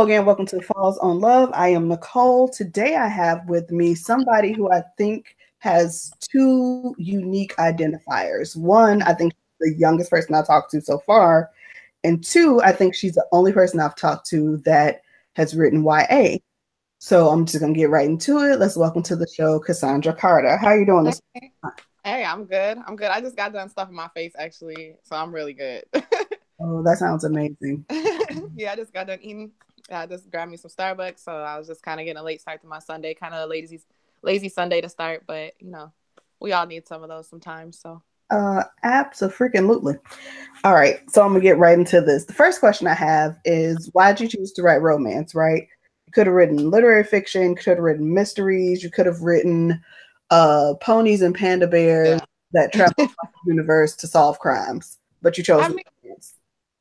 Hello again. Welcome to Falls on Love. I am Nicole. Today I have with me somebody who I think has two unique identifiers. One, I think the youngest person I talked to so far, and two, I think she's the only person I've talked to that has written YA. So I'm just gonna get right into it. Let's welcome to the show, Cassandra Carter. How are you doing this? Hey, hey, I'm good. I'm good. I just got done stuffing my face actually, so I'm really good. oh, that sounds amazing. yeah, I just got done eating. I just grabbed me some Starbucks, so I was just kind of getting a late start to my Sunday, kind of a lazy, lazy Sunday to start. But you know, we all need some of those sometimes. So uh, absolutely. All right, so I'm gonna get right into this. The first question I have is, why did you choose to write romance? Right, you could have written literary fiction, could have written mysteries, you could have written uh, ponies and panda bears yeah. that travel the universe to solve crimes, but you chose. I mean,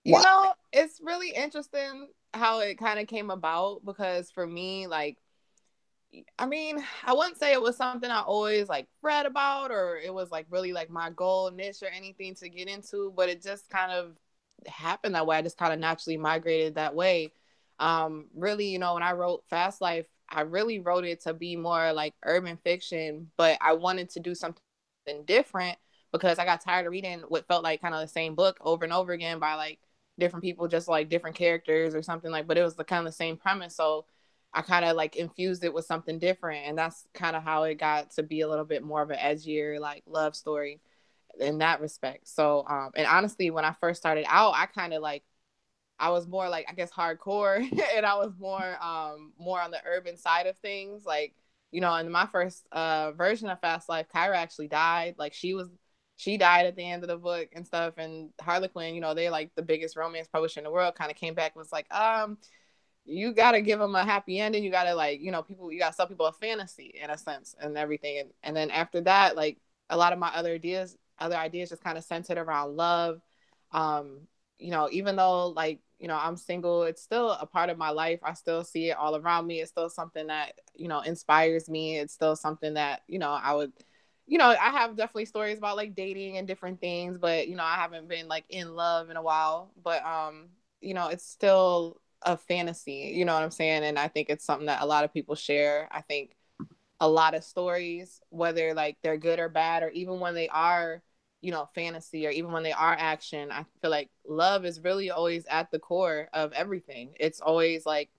you know, it's really interesting how it kind of came about because for me, like I mean, I wouldn't say it was something I always like read about or it was like really like my goal niche or anything to get into, but it just kind of happened that way. I just kind of naturally migrated that way. Um, really, you know, when I wrote Fast Life, I really wrote it to be more like urban fiction, but I wanted to do something different because I got tired of reading what felt like kind of the same book over and over again by like different people, just like different characters or something like, but it was the kind of the same premise. So I kind of like infused it with something different. And that's kind of how it got to be a little bit more of an edgier, like love story in that respect. So, um, and honestly, when I first started out, I kind of like, I was more like, I guess, hardcore and I was more, um, more on the urban side of things. Like, you know, in my first uh, version of Fast Life, Kyra actually died. Like, she was, she died at the end of the book and stuff. And Harlequin, you know, they're like the biggest romance publisher in the world, kind of came back and was like, um, you gotta give them a happy ending. You gotta like, you know, people you gotta sell people a fantasy in a sense and everything. And, and then after that, like a lot of my other ideas, other ideas just kind of centered around love. Um, you know, even though like, you know, I'm single, it's still a part of my life. I still see it all around me. It's still something that, you know, inspires me. It's still something that, you know, I would you know, I have definitely stories about like dating and different things, but you know, I haven't been like in love in a while. But um, you know, it's still a fantasy, you know what I'm saying? And I think it's something that a lot of people share. I think a lot of stories, whether like they're good or bad, or even when they are, you know, fantasy or even when they are action, I feel like love is really always at the core of everything. It's always like,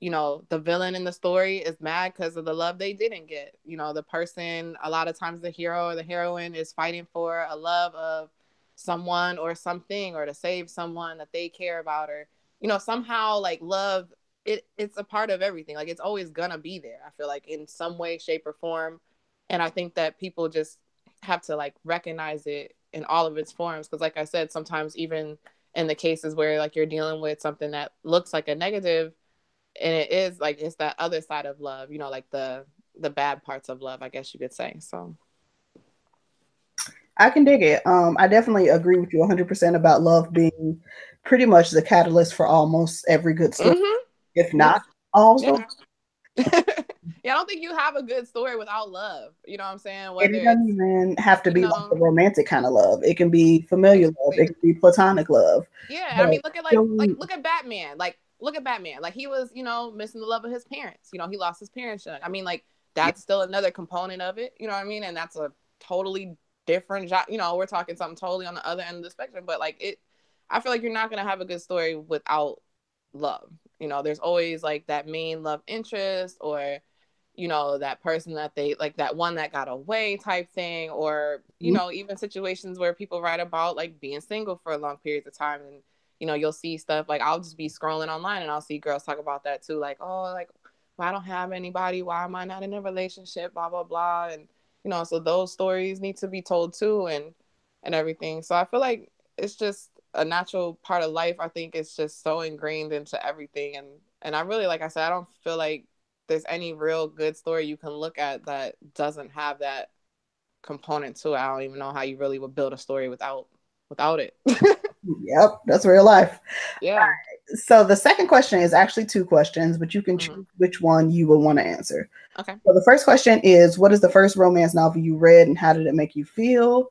you know, the villain in the story is mad because of the love they didn't get. You know, the person, a lot of times the hero or the heroine is fighting for a love of someone or something or to save someone that they care about or you know somehow like love it it's a part of everything like it's always gonna be there i feel like in some way shape or form and i think that people just have to like recognize it in all of its forms because like i said sometimes even in the cases where like you're dealing with something that looks like a negative and it is like it's that other side of love you know like the the bad parts of love i guess you could say so I can dig it. Um, I definitely agree with you 100% about love being pretty much the catalyst for almost every good story, mm-hmm. if not all. Yeah. yeah, I don't think you have a good story without love. You know what I'm saying? Whether it doesn't even have to be know, like the romantic kind of love. It can be familiar love. It can be platonic love. Yeah, but I mean, look at like like look at Batman. Like look at Batman. Like he was, you know, missing the love of his parents. You know, he lost his parents. I mean, like that's yeah. still another component of it. You know what I mean? And that's a totally different job. You know, we're talking something totally on the other end of the spectrum. But like it I feel like you're not gonna have a good story without love. You know, there's always like that main love interest or you know that person that they like that one that got away type thing or you mm-hmm. know even situations where people write about like being single for a long periods of time and you know you'll see stuff like i'll just be scrolling online and i'll see girls talk about that too like oh like well, i don't have anybody why am i not in a relationship blah blah blah and you know so those stories need to be told too and and everything so i feel like it's just a natural part of life. I think it's just so ingrained into everything, and and I really like I said, I don't feel like there's any real good story you can look at that doesn't have that component to it. I don't even know how you really would build a story without without it. yep, that's real life. Yeah. Right. So the second question is actually two questions, but you can mm-hmm. choose which one you will want to answer. Okay. So the first question is what is the first romance novel you read and how did it make you feel?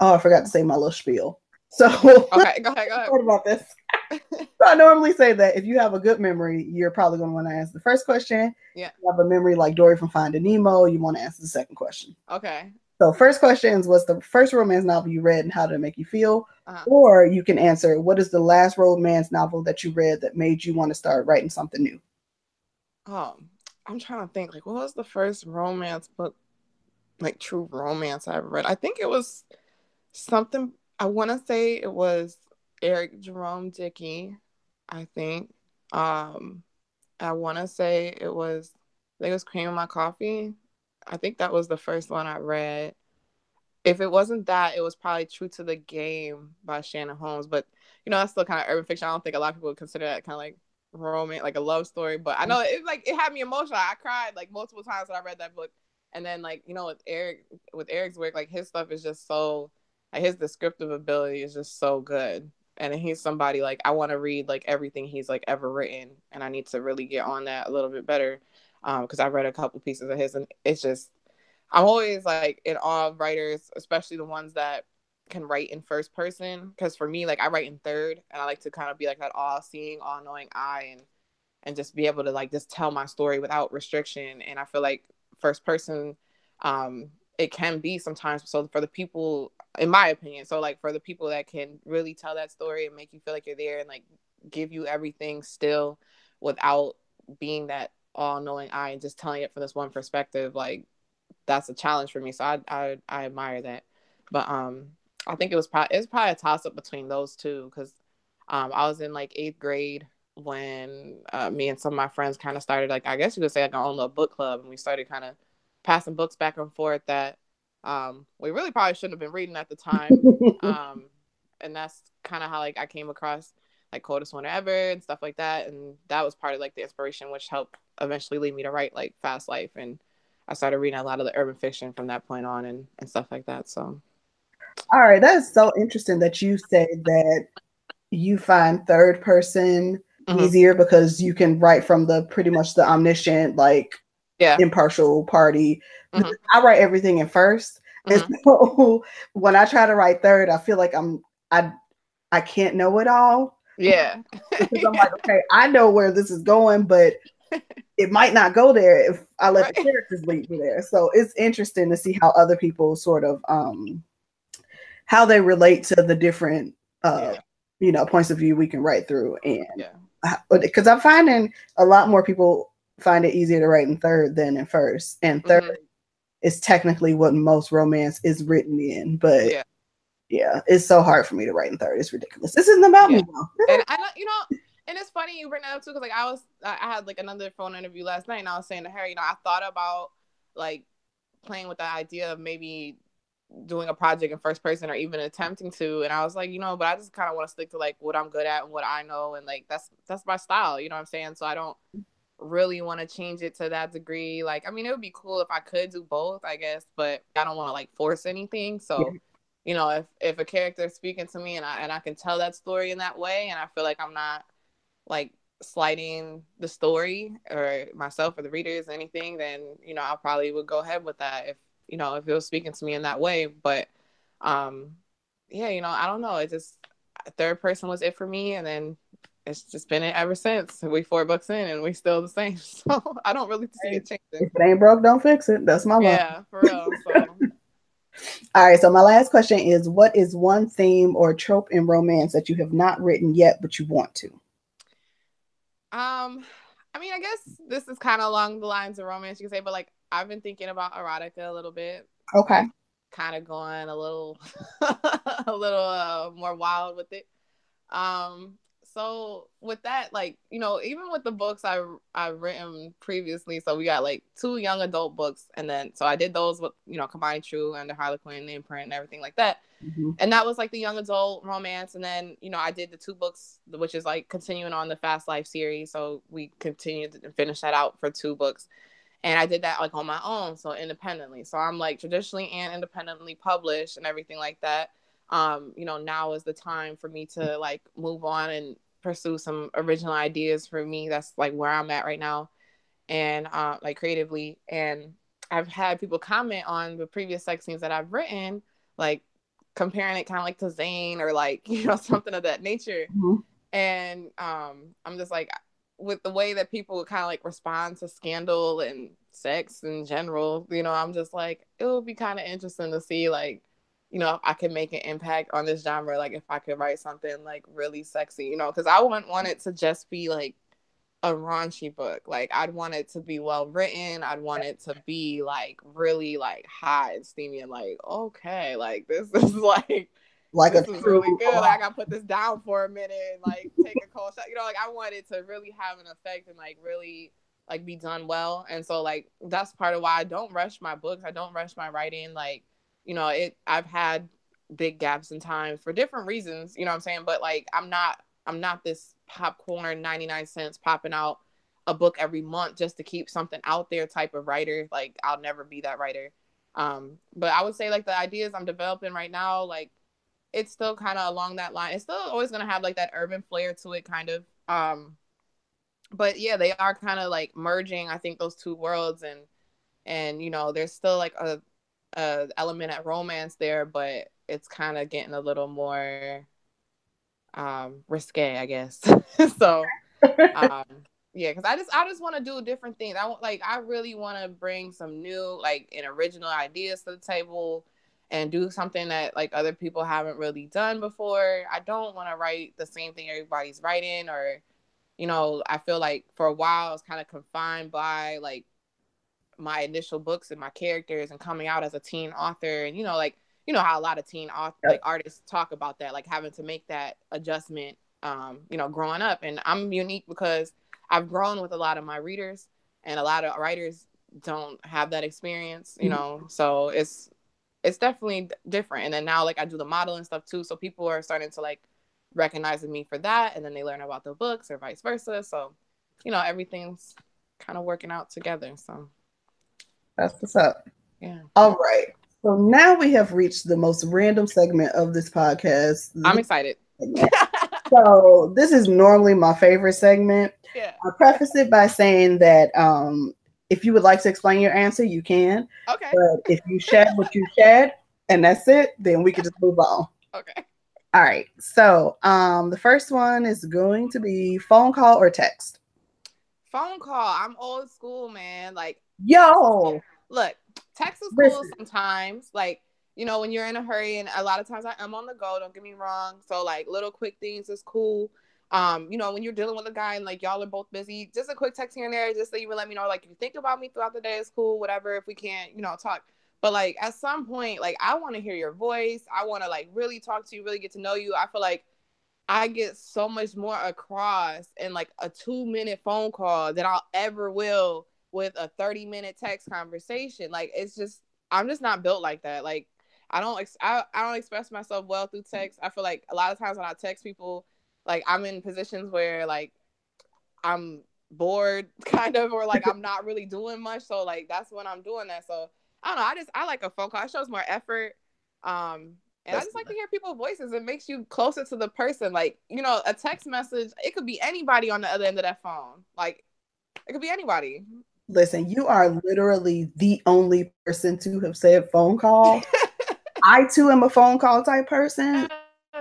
Oh, I forgot to say my little spiel. So okay, go ahead, go ahead. What about this? so I normally say that if you have a good memory, you're probably going to want to answer the first question. Yeah. you have a memory like Dory from Finding Nemo, you want to answer the second question. Okay. So first question is what's the first romance novel you read and how did it make you feel? Uh-huh. Or you can answer what is the last romance novel that you read that made you want to start writing something new? Oh, I'm trying to think. Like, what was the first romance book, like true romance I ever read? I think it was something. I want to say it was Eric Jerome Dickey. I think. Um, I want to say it was. I think it was Cream in My Coffee. I think that was the first one I read. If it wasn't that, it was probably True to the Game by Shannon Holmes. But you know, that's still kind of urban fiction. I don't think a lot of people would consider that kind of like romance, like a love story. But I know it like it had me emotional. I cried like multiple times when I read that book. And then like you know with Eric with Eric's work, like his stuff is just so like his descriptive ability is just so good. And he's somebody like I want to read like everything he's like ever written, and I need to really get on that a little bit better because um, I've read a couple pieces of his, and it's just I'm always like in awe of writers, especially the ones that can write in first person. Because for me, like I write in third, and I like to kind of be like that all-seeing, all-knowing eye, and and just be able to like just tell my story without restriction. And I feel like first person, um, it can be sometimes. So for the people, in my opinion, so like for the people that can really tell that story and make you feel like you're there and like give you everything still without being that all-knowing eye and just telling it from this one perspective, like that's a challenge for me. So I I, I admire that. But um, I think it was probably it's probably a toss up between those two because um, I was in like eighth grade when uh, me and some of my friends kind of started like I guess you could say like our own little book club and we started kind of passing books back and forth that um, we really probably shouldn't have been reading at the time. um, and that's kind of how like I came across like Coldest Winter Ever and stuff like that. And that was part of like the inspiration which helped eventually lead me to write like Fast Life and I started reading a lot of the urban fiction from that point on and, and stuff like that. So all right, that is so interesting that you say that you find third person mm-hmm. easier because you can write from the pretty much the omniscient, like yeah, impartial party. Mm-hmm. I write everything in 1st mm-hmm. and so when I try to write third, I feel like I'm I I can't know it all. Yeah, because I'm like, okay, I know where this is going, but it might not go there if I let right. the characters lead me there. So it's interesting to see how other people sort of um how they relate to the different uh yeah. you know points of view we can write through and yeah because i'm finding a lot more people find it easier to write in third than in first and 3rd mm-hmm. is technically what most romance is written in but yeah yeah it's so hard for me to write in third it's ridiculous this isn't about me though. and i you know and it's funny you bring that up too because like i was i had like another phone interview last night and i was saying to her you know i thought about like playing with the idea of maybe doing a project in first person or even attempting to. And i was like you know but i just kind of want to stick to like what i'm good at and what i know and like that's that's my style you know what i'm saying? So i don't really want to change it to that degree. Like i mean it would be cool if i could do both i guess but i don't want to like force anything. So you know if if a character is speaking to me and i and i can tell that story in that way and i feel like i'm not like slighting the story or myself or the readers anything then you know i probably would go ahead with that if you know, if it was speaking to me in that way. But um yeah, you know, I don't know. It just third person was it for me and then it's just been it ever since. We four books in and we still the same. So I don't really see it changing. If it ain't broke, don't fix it. That's my love. Yeah, for real. So. All right. So my last question is what is one theme or trope in romance that you have not written yet but you want to? Um I mean, I guess this is kind of along the lines of romance, you can say, but like I've been thinking about erotica a little bit. Okay. Kind of going a little, a little uh, more wild with it. Um, so with that, like you know, even with the books I I've written previously, so we got like two young adult books, and then so I did those with you know Kimani TRU and the Harlequin imprint and everything like that. Mm-hmm. And that was like the young adult romance. And then, you know, I did the two books, which is like continuing on the Fast Life series. So we continued to finish that out for two books. And I did that like on my own, so independently. So I'm like traditionally and independently published and everything like that. Um, you know, now is the time for me to like move on and pursue some original ideas for me. That's like where I'm at right now. And uh, like creatively. And I've had people comment on the previous sex scenes that I've written, like comparing it kind of like to Zane or like you know something of that nature. Mm-hmm. And um, I'm just like with the way that people kind of like respond to scandal and sex in general, you know, I'm just like it would be kind of interesting to see like you know, I could make an impact on this genre, like if I could write something like really sexy, you know, because I wouldn't want it to just be like a raunchy book. Like I'd want it to be well written. I'd want it to be like really like hot and steamy and like, okay, like this is like like this a is really good. Like, I gotta put this down for a minute and like take a cold shot. You know, like I want it to really have an effect and like really like be done well. And so like that's part of why I don't rush my books. I don't rush my writing. Like, you know, it I've had big gaps in time for different reasons, you know what I'm saying? But like I'm not I'm not this popcorn 99 cents popping out a book every month just to keep something out there type of writer. Like I'll never be that writer. Um, but I would say like the ideas I'm developing right now, like it's still kind of along that line. It's still always gonna have like that urban flair to it, kind of. Um, but yeah, they are kind of like merging. I think those two worlds, and and you know, there's still like a, a element of romance there, but it's kind of getting a little more um risque, I guess. so um yeah, because I just I just want to do different things. I want like I really want to bring some new like and original ideas to the table and do something that like other people haven't really done before. I don't want to write the same thing everybody's writing or you know, I feel like for a while I was kind of confined by like my initial books and my characters and coming out as a teen author and you know like you know how a lot of teen author, like artists talk about that like having to make that adjustment um you know growing up and I'm unique because I've grown with a lot of my readers and a lot of writers don't have that experience you mm-hmm. know so it's it's definitely different. And then now like I do the modeling stuff too, so people are starting to like recognizing me for that, and then they learn about the books or vice versa. So you know everything's kind of working out together. So that's what's up. Yeah. All right. So now we have reached the most random segment of this podcast. I'm excited. so this is normally my favorite segment. Yeah. I preface it by saying that um, if you would like to explain your answer, you can. Okay. But if you shed what you shed and that's it, then we can just move on. Okay. All right. So um the first one is going to be phone call or text. Phone call. I'm old school, man. Like yo. Look, text is cool Listen. sometimes. Like, you know, when you're in a hurry and a lot of times I am on the go, don't get me wrong. So like little quick things is cool um, you know, when you're dealing with a guy and like y'all are both busy, just a quick text here and there, just so you would let me know, like, if you think about me throughout the day, it's cool, whatever. If we can't, you know, talk. But like at some point, like I want to hear your voice. I want to like really talk to you, really get to know you. I feel like I get so much more across in like a two minute phone call than I'll ever will with a 30 minute text conversation. Like it's just I'm just not built like that. Like I don't ex- I, I don't express myself well through text. I feel like a lot of times when I text people, like I'm in positions where like I'm bored kind of or like I'm not really doing much. So like that's when I'm doing that. So I don't know. I just I like a phone call. It shows more effort. Um and that's I just like to hear people's voices. It makes you closer to the person. Like, you know, a text message, it could be anybody on the other end of that phone. Like it could be anybody. Listen, you are literally the only person to have said phone call. I too am a phone call type person.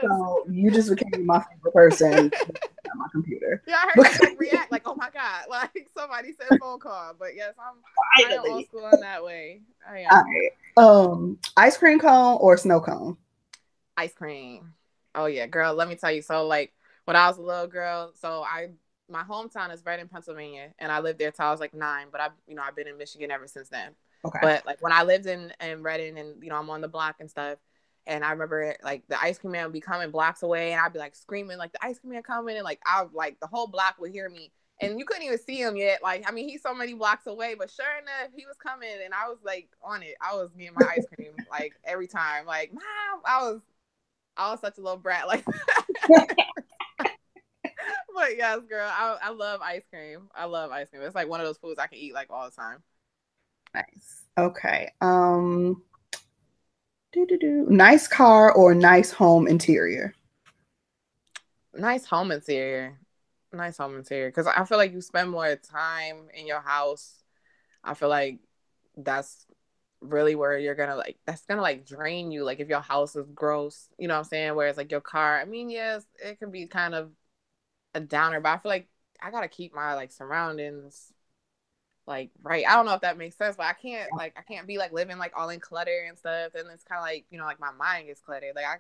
So you just became my favorite person on my computer. Yeah, I heard you like, react like, "Oh my god!" Like somebody said phone call. But yes, I'm Finally. old school in that way. I am. All right. Um, ice cream cone or snow cone? Ice cream. Oh yeah, girl. Let me tell you. So like when I was a little girl, so I my hometown is right in Pennsylvania, and I lived there till I was like nine. But I, you know, I've been in Michigan ever since then. Okay. But like when I lived in in Reading, and you know, I'm on the block and stuff and I remember like the ice cream man would be coming blocks away, and I'd be like screaming like the ice cream man coming, and like I was, like the whole block would hear me, and you couldn't even see him yet. Like I mean, he's so many blocks away, but sure enough, he was coming, and I was like on it. I was getting my ice cream like every time. Like mom, I was, I was such a little brat. Like. but yes, girl, I, I love ice cream. I love ice cream. It's like one of those foods I can eat like all the time. Nice. Okay. Um do-do-do. Nice car or nice home interior? Nice home interior. Nice home interior. Because I feel like you spend more time in your house. I feel like that's really where you're gonna like that's gonna like drain you like if your house is gross you know what i'm saying whereas like your car i mean yes it can be kind of a downer but i feel like i gotta keep my like surroundings like right i don't know if that makes sense but i can't like i can't be like living like all in clutter and stuff and it's kind of like you know like my mind gets cluttered like i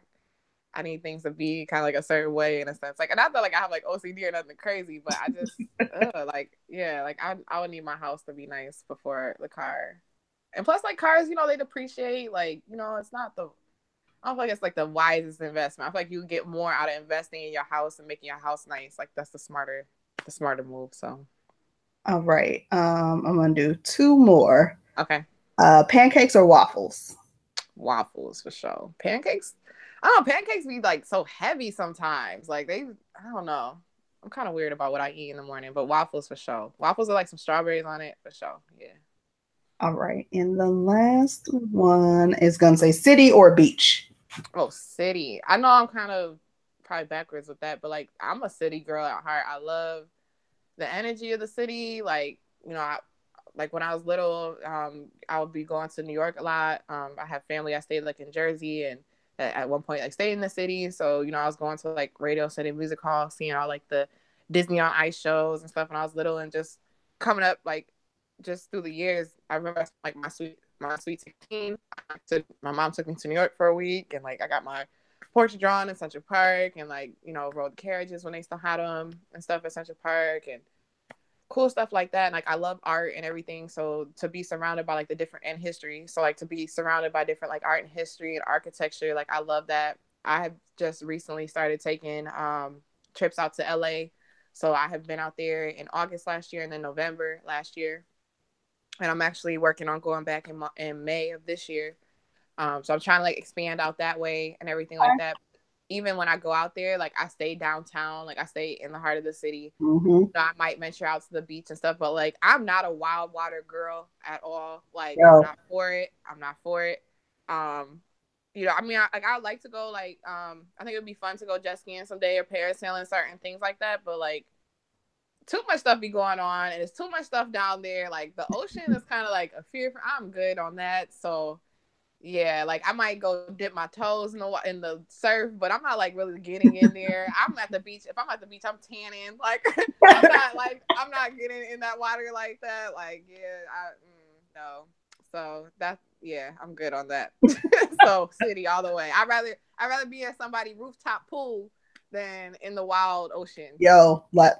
I need things to be kind of like a certain way in a sense. Like, and not that like I have like OCD or nothing crazy, but I just ugh, like yeah, like I I would need my house to be nice before the car and plus, like cars, you know, they depreciate. Like, you know, it's not the I don't feel like it's like the wisest investment. I feel like you get more out of investing in your house and making your house nice. Like that's the smarter, the smarter move. So, all right, um, I'm gonna do two more. Okay. Uh, pancakes or waffles? Waffles for sure. Pancakes. I don't know. Pancakes be like so heavy sometimes. Like they, I don't know. I'm kind of weird about what I eat in the morning, but waffles for sure. Waffles are like some strawberries on it for sure. Yeah. All right. And the last one is going to say city or beach. Oh, city. I know I'm kind of probably backwards with that, but like I'm a city girl at heart. I love the energy of the city. Like, you know, I, like when I was little, um, I would be going to New York a lot. Um, I have family. I stayed like in Jersey and at, at one point like stayed in the city. So, you know, I was going to like Radio City Music Hall, seeing all like the Disney on Ice shows and stuff when I was little and just coming up like just through the years, I remember like my sweet my sweet sixteen. my mom took me to New York for a week, and like I got my portrait drawn in Central Park, and like you know rode carriages when they still had them and stuff at Central Park, and cool stuff like that. And like I love art and everything, so to be surrounded by like the different and history, so like to be surrounded by different like art and history and architecture, like I love that. I have just recently started taking um, trips out to LA. So I have been out there in August last year and then November last year and I'm actually working on going back in, in May of this year. Um, so I'm trying to like expand out that way and everything like that. Even when I go out there, like I stay downtown, like I stay in the heart of the city. Mm-hmm. So I might venture out to the beach and stuff, but like I'm not a wild water girl at all. Like I'm not for it. I'm not for it. Um, you know, I mean, I, like I like to go. Like, um, I think it would be fun to go jet skiing someday or parasailing, certain things like that. But like, too much stuff be going on and it's too much stuff down there. Like the ocean is kind of like a fear. For, I'm good on that. So yeah, like I might go dip my toes in the in the surf, but I'm not like really getting in there. I'm at the beach. If I'm at the beach, I'm tanning. Like I'm not like I'm not getting in that water like that. Like yeah, I mm, no. So that's yeah, I'm good on that. so city all the way. I rather I rather be at somebody rooftop pool than in the wild ocean. Yo, like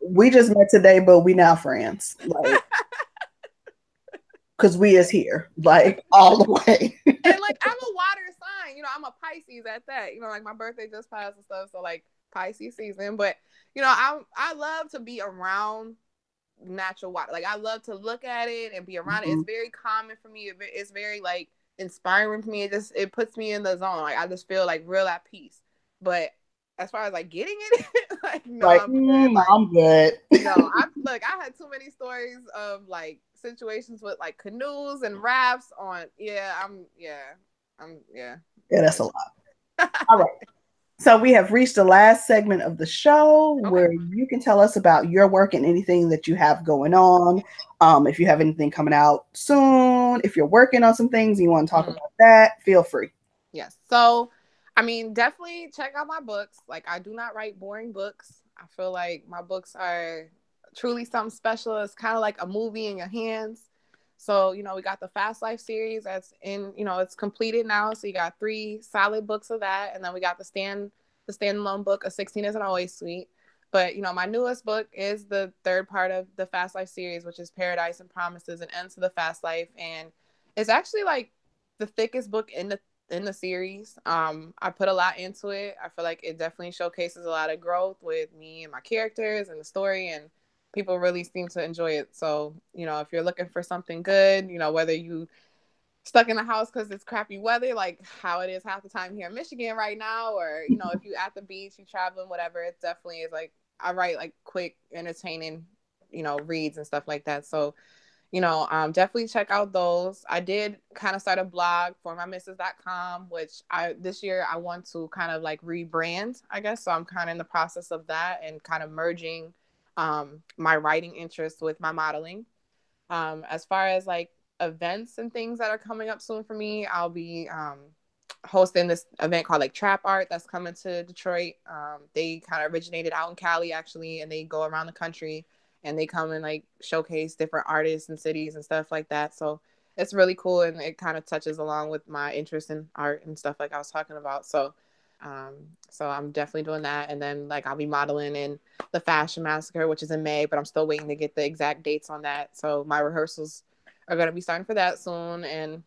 we just met today, but we now friends. Like, cause we is here, like all the way. and like I'm a water sign, you know, I'm a Pisces at that. You know, like my birthday just passed and stuff, so like Pisces season. But you know, I I love to be around natural water. Like I love to look at it and be around mm-hmm. it. It's very common for me. It's very like inspiring for me. It just it puts me in the zone. Like I just feel like real at peace. But as far as like getting it, like no, like, I'm good. Mm, like, I'm good. no, I look. I had too many stories of like situations with like canoes and rafts on. Yeah, I'm. Yeah, I'm. Yeah. Yeah, that's a lot. All right. So we have reached the last segment of the show okay. where you can tell us about your work and anything that you have going on. Um, if you have anything coming out soon, if you're working on some things you want to talk mm-hmm. about that, feel free. Yes. So I mean, definitely check out my books. Like, I do not write boring books. I feel like my books are truly something special. It's kind of like a movie in your hands. So, you know, we got the Fast Life series that's in, you know, it's completed now. So you got three solid books of that. And then we got the stand the standalone book A 16 isn't always sweet. But you know, my newest book is the third part of the Fast Life series, which is Paradise and Promises and Ends to the Fast Life. And it's actually like the thickest book in the in the series. Um, I put a lot into it. I feel like it definitely showcases a lot of growth with me and my characters and the story, and people really seem to enjoy it. So, you know, if you're looking for something good, you know, whether you stuck in the house because it's crappy weather, like how it is half the time here in Michigan right now, or you know, if you at the beach, you traveling, whatever, it definitely is like I write like quick, entertaining, you know, reads and stuff like that. So you know, um, definitely check out those. I did kind of start a blog for my missus.com, which I this year I want to kind of like rebrand, I guess. So I'm kind of in the process of that and kind of merging um, my writing interests with my modeling. Um, as far as like events and things that are coming up soon for me. I'll be um, hosting this event called like Trap Art that's coming to Detroit. Um, they kind of originated out in Cali actually, and they go around the country and they come and like showcase different artists and cities and stuff like that. So it's really cool and it kind of touches along with my interest in art and stuff like I was talking about. So um, so I'm definitely doing that. And then like I'll be modeling in the Fashion Massacre, which is in May, but I'm still waiting to get the exact dates on that. So my rehearsals are gonna be starting for that soon. And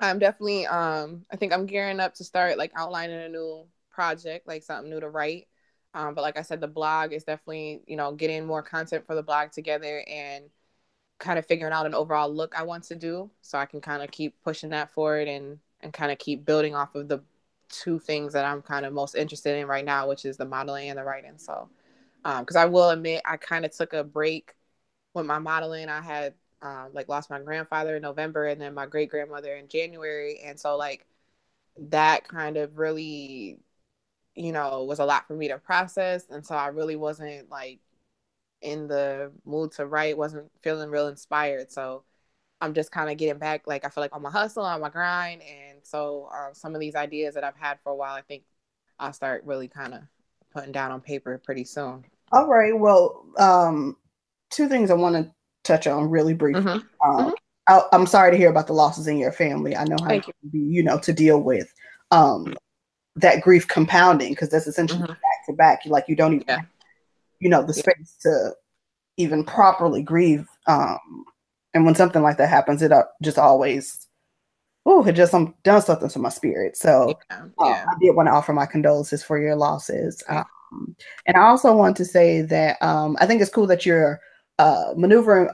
I'm definitely um I think I'm gearing up to start like outlining a new project, like something new to write. Um, but like I said, the blog is definitely, you know, getting more content for the blog together and kind of figuring out an overall look I want to do so I can kind of keep pushing that forward and and kind of keep building off of the two things that I'm kind of most interested in right now, which is the modeling and the writing. So, because um, I will admit, I kind of took a break with my modeling. I had um, like lost my grandfather in November and then my great grandmother in January, and so like that kind of really, you know, was a lot for me to process, and so I really wasn't like in the mood to write, wasn't feeling real inspired. So I'm just kind of getting back, like I feel like on my hustle, on my grind, and so um, some of these ideas that I've had for a while, I think I'll start really kind of putting down on paper pretty soon. All right. Well, um, two things I want to touch on really briefly. Mm-hmm. Um, mm-hmm. I, am sorry to hear about the losses in your family. I know how Thank be, you know, to deal with um, that grief compounding because that's essentially mm-hmm. back to back. Like you don't even, yeah. you know, the space yeah. to even properly grieve. Um, and when something like that happens, it uh, just always, oh, it just um, done something to my spirit. So yeah, uh, yeah. I did want to offer my condolences for your losses. Um, and I also want to say that um, I think it's cool that you're uh, maneuvering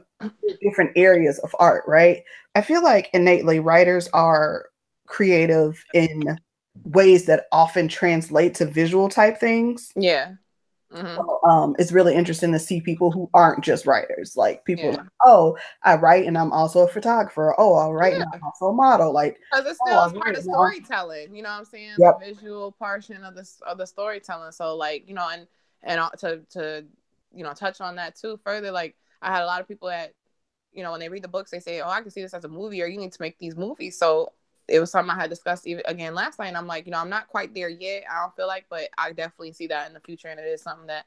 different areas of art, right? I feel like innately writers are creative in ways that often translate to visual type things. Yeah. Mm-hmm. So, um, it's really interesting to see people who aren't just writers. Like people, yeah. like, oh, I write and I'm also a photographer. Oh, I write yeah. and I'm also a model. Like, because it's still oh, part of storytelling. You know what I'm saying? Yep. The visual portion of the of the storytelling. So, like, you know, and and to to you know touch on that too further. Like, I had a lot of people that you know when they read the books, they say, oh, I can see this as a movie, or you need to make these movies. So it was something I had discussed even again last night. And I'm like, you know, I'm not quite there yet. I don't feel like, but I definitely see that in the future, and it is something that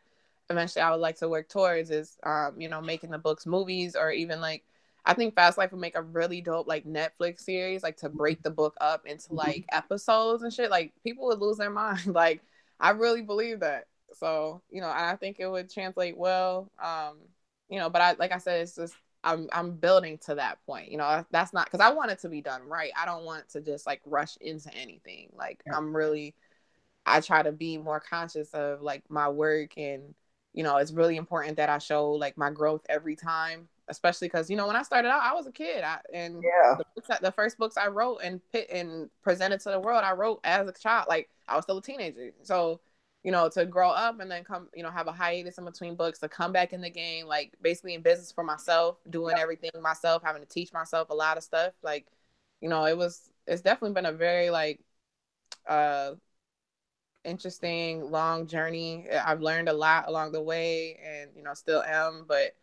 eventually I would like to work towards is, um, you know, making the books movies or even like. I think Fast Life would make a really dope like Netflix series, like to break the book up into mm-hmm. like episodes and shit. Like people would lose their mind. like I really believe that. So you know, I think it would translate well. Um, you know, but I like I said, it's just I'm I'm building to that point. You know, that's not because I want it to be done right. I don't want to just like rush into anything. Like yeah. I'm really I try to be more conscious of like my work and you know, it's really important that I show like my growth every time, especially because you know when I started out, I was a kid, I, and yeah, the, the, first books I wrote and pit and presented to the world, I wrote as a child, like I was still a teenager. So you know, to grow up and then come, you know, have a hiatus in between books, to come back in the game, like basically in business for myself, doing everything myself, having to teach myself a lot of stuff. Like, you know, it was, it's definitely been a very like, uh, interesting, long journey. I've learned a lot along the way and, you know, still am, but,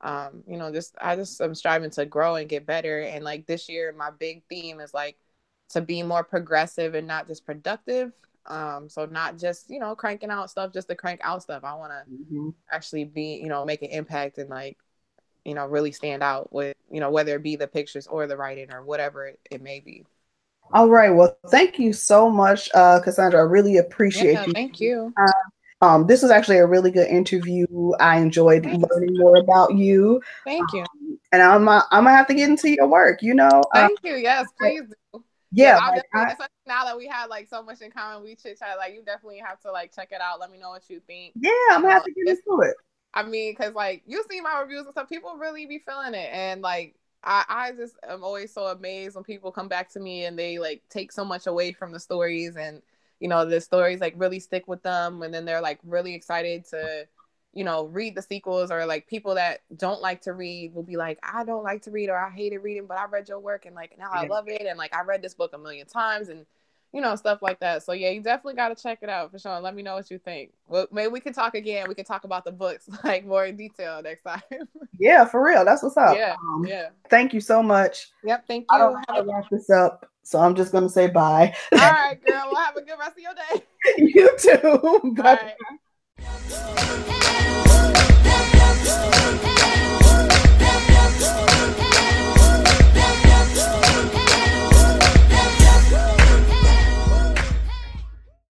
um, you know, just, I just am striving to grow and get better. And like this year, my big theme is like to be more progressive and not just productive um, so not just, you know, cranking out stuff just to crank out stuff. I want to mm-hmm. actually be, you know, make an impact and like, you know, really stand out with, you know, whether it be the pictures or the writing or whatever it, it may be. All right. Well, thank you so much, uh, Cassandra. I really appreciate yeah, you. Thank you. Uh, um, this was actually a really good interview. I enjoyed Thanks. learning more about you. Thank you. Um, and I'm uh, I'm gonna have to get into your work. You know. Uh, thank you. Yes, please do yeah, like, I, now that we have like so much in common, we chit chat. Like, you definitely have to like check it out. Let me know what you think. Yeah, I'm gonna have to um, get into it. I mean, cause like you see my reviews and stuff, people really be feeling it, and like I, I just am always so amazed when people come back to me and they like take so much away from the stories, and you know the stories like really stick with them, and then they're like really excited to you know, read the sequels or like people that don't like to read will be like, I don't like to read or I hated reading, but I read your work and like now yeah. I love it. And like I read this book a million times and you know, stuff like that. So yeah, you definitely got to check it out for sure. Let me know what you think. Well, maybe we can talk again. We can talk about the books like more in detail next time. yeah, for real. That's what's up. Yeah, um, yeah. Thank you so much. Yep, thank you. I don't have to wrap this up, so I'm just gonna say bye. All right, girl. Well, have a good rest of your day. you too. Bye. Thank you.